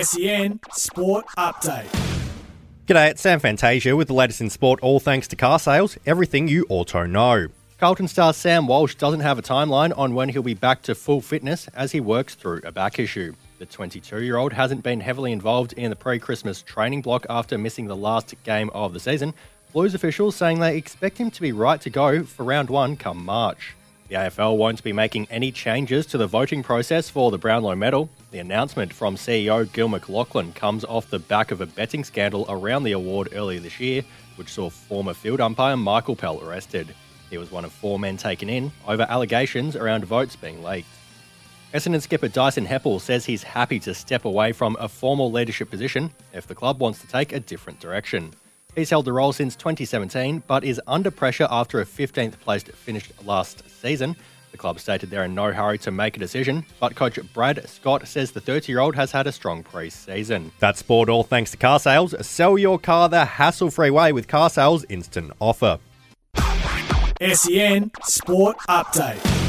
SEN Sport Update. G'day, it's Sam Fantasia with the latest in sport, all thanks to car sales, everything you auto know. Carlton star Sam Walsh doesn't have a timeline on when he'll be back to full fitness as he works through a back issue. The 22 year old hasn't been heavily involved in the pre Christmas training block after missing the last game of the season. Blues officials saying they expect him to be right to go for round one come March. The AFL won't be making any changes to the voting process for the Brownlow medal. The announcement from CEO Gil McLachlan comes off the back of a betting scandal around the award earlier this year, which saw former field umpire Michael Pell arrested. He was one of four men taken in over allegations around votes being leaked. Essendon skipper Dyson Heppell says he's happy to step away from a formal leadership position if the club wants to take a different direction. He's held the role since 2017, but is under pressure after a 15th placed finish last season. The club stated they're in no hurry to make a decision, but coach Brad Scott says the 30 year old has had a strong pre season. That's sport all thanks to car sales. Sell your car the hassle free way with car sales instant offer. SEN Sport Update.